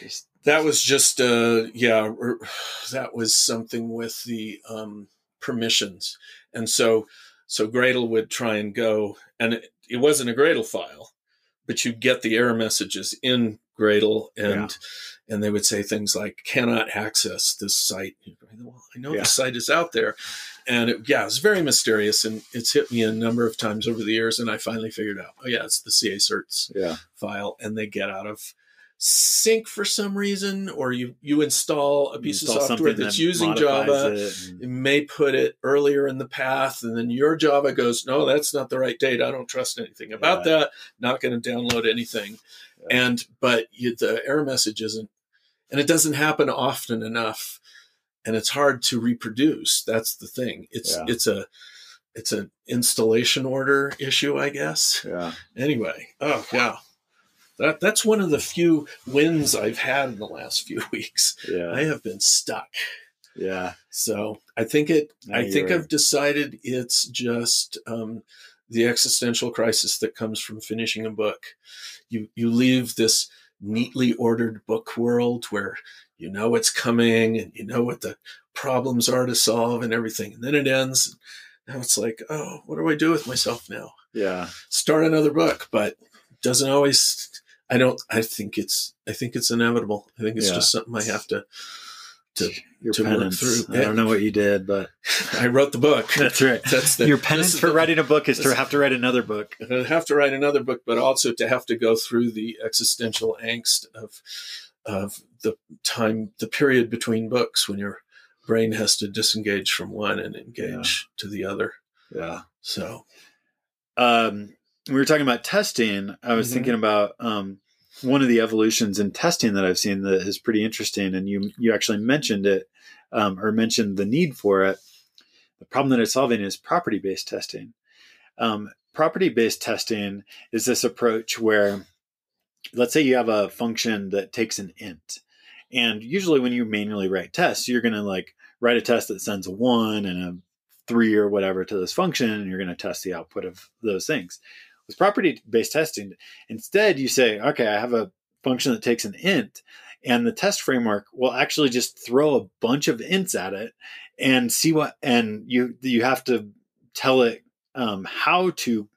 just that was just uh yeah er, that was something with the um permissions. And so so gradle would try and go and it, it wasn't a gradle file but you get the error messages in Gradle and and they would say things like cannot access this site. Well, I know Yeah. the site is out there. And it, yeah, it's very mysterious and it's hit me a number of times over the years and I finally figured out, oh yeah, it's the CA certs Yeah. file and they get out of sync for some reason or you you install a piece Install of software that's that using Java it and- it may put it earlier in the path and then your java goes no that's not the right date i don't trust anything about Yeah. that not going to download anything Yeah. and but you, the error message isn't and it doesn't happen often enough and it's hard to reproduce that's the thing it's Yeah. it's a it's an installation order issue i guess yeah. anyway oh yeah that that's one of the few wins i've had in the last few weeks Yeah. i have been stuck Yeah. so I think it. No, I think right. I've decided it's just um, the existential crisis that comes from finishing a book. You you leave this neatly ordered book world where you know it's coming and you know what the problems are to solve and everything, and then it ends. Now it's like, oh, what do I do with myself now? Yeah. Start another book, but doesn't always. I don't. I think it's. I think it's inevitable. I think it's Yeah. just something I have to. To Your to work through. I don't know what you did, but I wrote the book. that's right. That's the Your penance for the- writing a book is to have to write another book. I have to write another book, but also to have to go through the existential angst of of the time, the period between books when your brain has to disengage from one and engage to the other. Yeah. So um, we were talking about testing. I was Mhm. thinking about um, one of the evolutions in testing that I've seen that is pretty interesting, and you you actually mentioned it um, or mentioned the need for it. The problem that it's solving is property based testing. Um, property based testing is this approach where, let's say you have a function that takes an int, and usually when you manually write tests, you're going to like write a test that sends a one and a three or whatever to this function, and you're going to test the output of those things. With property based testing, instead you say, okay, I have a function that takes an int, and the test framework will actually just throw a bunch of ints at it and see what, and you you have to tell it um, how to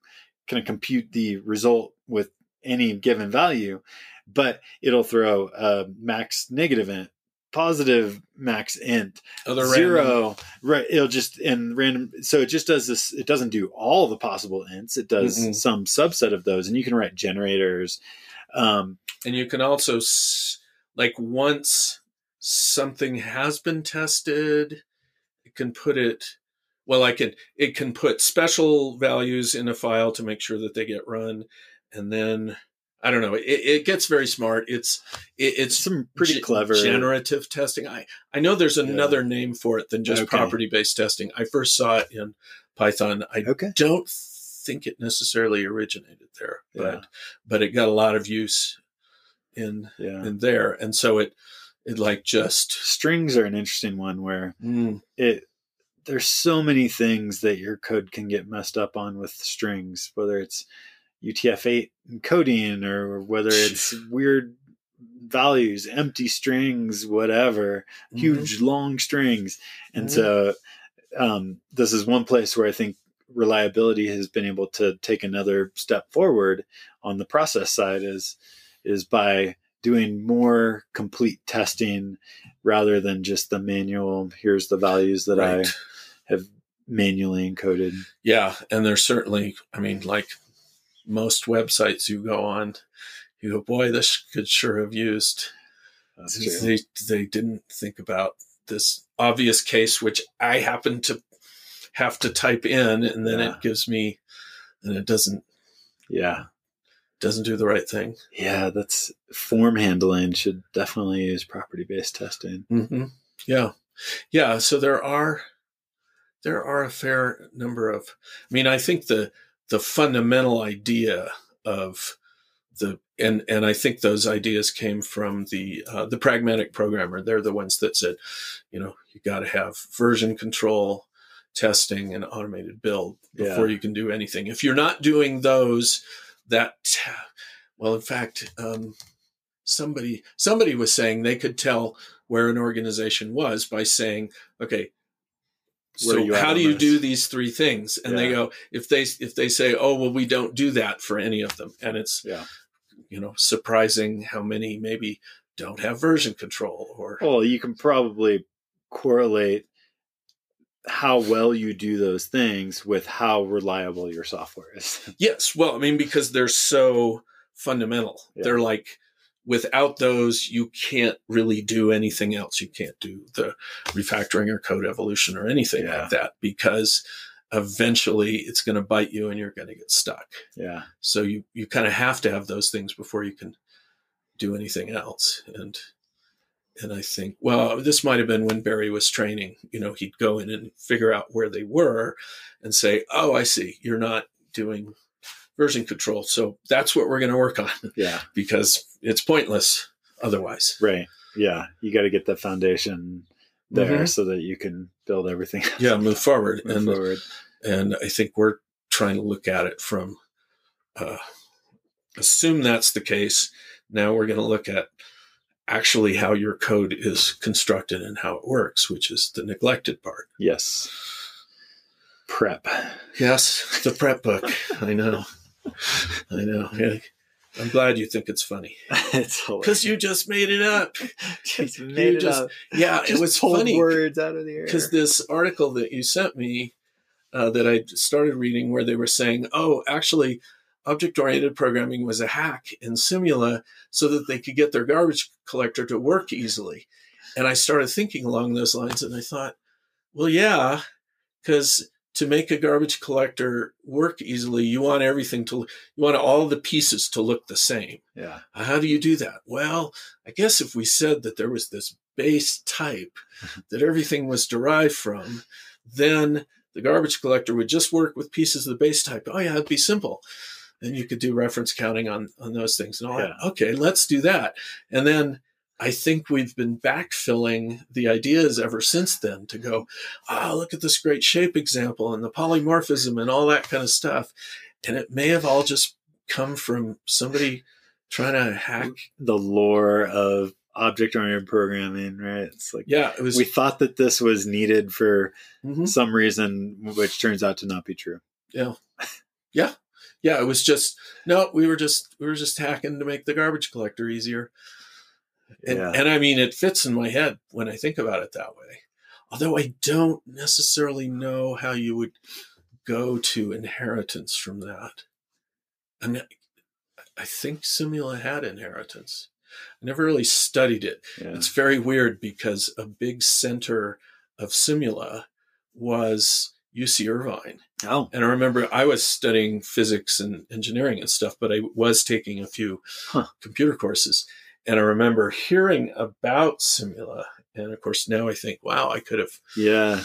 kind of compute the result with any given value, but it'll throw a max negative int, positive max int, other zero random- right it'll just and random so it just does this it doesn't do all the possible ints it does Mm-mm. some subset of those and you can write generators um and you can also like once something has been tested, it can put it. Well, I can. It can put special values in a file to make sure that they get run, and then I don't know. It, it gets very smart. It's it, it's some pretty ge- clever generative testing. I I know there's another name for it than just Okay. property based testing. I first saw it in Python. I okay don't think it necessarily originated there, but Yeah. but it got a lot of use in yeah in there, and so it it like just strings are an interesting one where mm, it there's so many things that your code can get messed up on with strings whether it's utf-8 encoding or whether it's weird values empty strings whatever mhm. huge long strings and Mhm. so um, this is one place where i think reliability has been able to take another step forward on the process side is is by doing more complete testing rather than just the manual here's the values that right. i have manually encoded yeah, and there's certainly, I mean, like most websites you go on, you go, boy, this could sure have used. that's They they didn't think about this obvious case, which I happen to have to type in, and then Yeah. it gives me, and it doesn't yeah doesn't do the right thing. yeah that's form handling should definitely use property based testing hmm Yeah, yeah. So there are there are a fair number of. I mean, I think the the fundamental idea of the and and I think those ideas came from the uh, the pragmatic programmer. They're the ones that said, you know, you got to have version control, testing, and automated build before Yeah. you can do anything. If you're not doing those, that well, in fact, um, somebody somebody was saying they could tell where an organization was by saying, okay, so how do you this? do these three things and they go if they if they say oh well we don't do that for any of them and it's Yeah. you know surprising how many maybe don't have version control or Well, you can probably correlate how well you do those things with how reliable your software is. yes well i mean because they're so fundamental Yeah. they're like without those you can't really do anything else you can't do the refactoring or code evolution or anything Yeah. like that because eventually it's going to bite you and you're going to get stuck yeah. so you you kind of have to have those things before you can do anything else and and i think well this might have been when barry was training you know he'd go in and figure out where they were and say oh i see you're not doing version control so that's what we're going to work on Yeah. because it's pointless otherwise Right. Yeah. You got to get the foundation there Mhm. so that you can build everything yeah move forward move and forward. and i think we're trying to look at it from uh, assume that's the case now we're going to look at actually how your code is constructed and how it works which is the neglected part Yes. Prep. yes the prep book i know i know i'm glad you think it's funny it's because you just made it up Just you made it just- up. yeah Just it was funny words out of the air. because this article that you sent me uh, that I started reading, where they were saying, "Oh, actually, object-oriented programming was a hack in Simula so that they could get their garbage collector to work easily." And I started thinking along those lines, and I thought, "Well, yeah, because to make a garbage collector work easily, you want everything to you want all the pieces to look the same." yeah. Uh, how do you do that? Well, I guess if we said that there was this base type that everything was derived from, then the garbage collector would just work with pieces of the base type. Oh yeah, it'd be simple. And you could do reference counting on on those things and all that. Okay, let's do that. And then I think we've been backfilling the ideas ever since then to go, ah, look at this great shape example and the polymorphism and all that kind of stuff. And it may have all just come from somebody trying to hack. The lore of object oriented programming, right? It's like Yeah, it was. we thought that this was needed for Mhm. some reason, which turns out to not be true. Yeah, yeah, yeah. It was just no. We were just we were just hacking to make the garbage collector easier. And yeah. and I mean, it fits in my head when I think about it that way. Although I don't necessarily know how you would go to inheritance from that. I mean, I think Simula had inheritance. I never really studied it. yeah. It's very weird because a big center of Simula was UC Irvine. Oh, And I remember I was studying physics and engineering and stuff, but I was taking a few Huh. computer courses. And I remember hearing about Simula. And of course, now I think, wow, I could have yeah.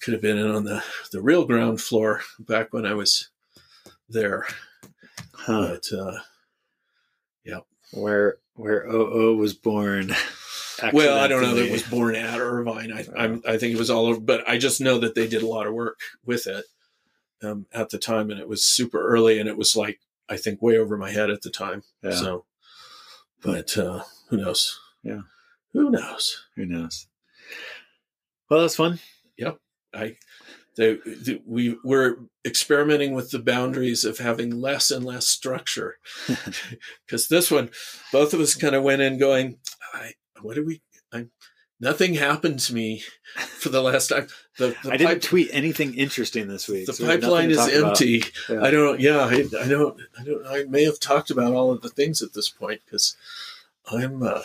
could have been in on the, the real ground floor back when I was there. Huh. But uh, yeah. Where where OO was born. well, I don't know that it was born at Irvine. I, I'm, I think it was all over, but I just know that they did a lot of work with it um, at the time, and it was super early, and it was like I think way over my head at the time. Yeah. So, but uh, who knows? Yeah. who knows? Who knows? Well, that's fun. Yep. I they, we were experimenting with the boundaries of having less and less structure because this one, both of us kind of went in going, I, what did we? I, nothing happened to me for the last time. The, the I didn't pipe- tweet anything interesting this week. the so pipeline is to talk about. empty. Yeah. I don't. Yeah, I, I don't. I don't. I may have talked about all of the things at this point because I'm. Uh,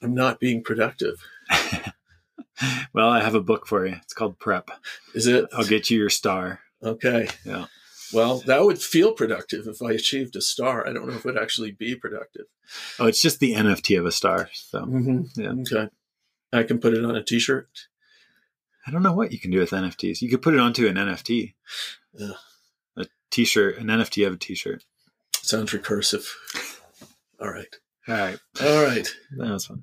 I'm not being productive. well, I have a book for you. It's called Prep. Is it I'll get you your star. okay? Yeah. Well, that would feel productive if I achieved a star. I don't know if it would actually be productive. Oh, it's just the NFT of a star. So Mm-hmm. Yeah. Okay. I can put it on a T-shirt. I don't know what you can do with NFTs. You could put it onto an NFT. Yeah. A T-shirt, an NFT of a T-shirt. Sounds recursive. All right. All right, All right. that was fun.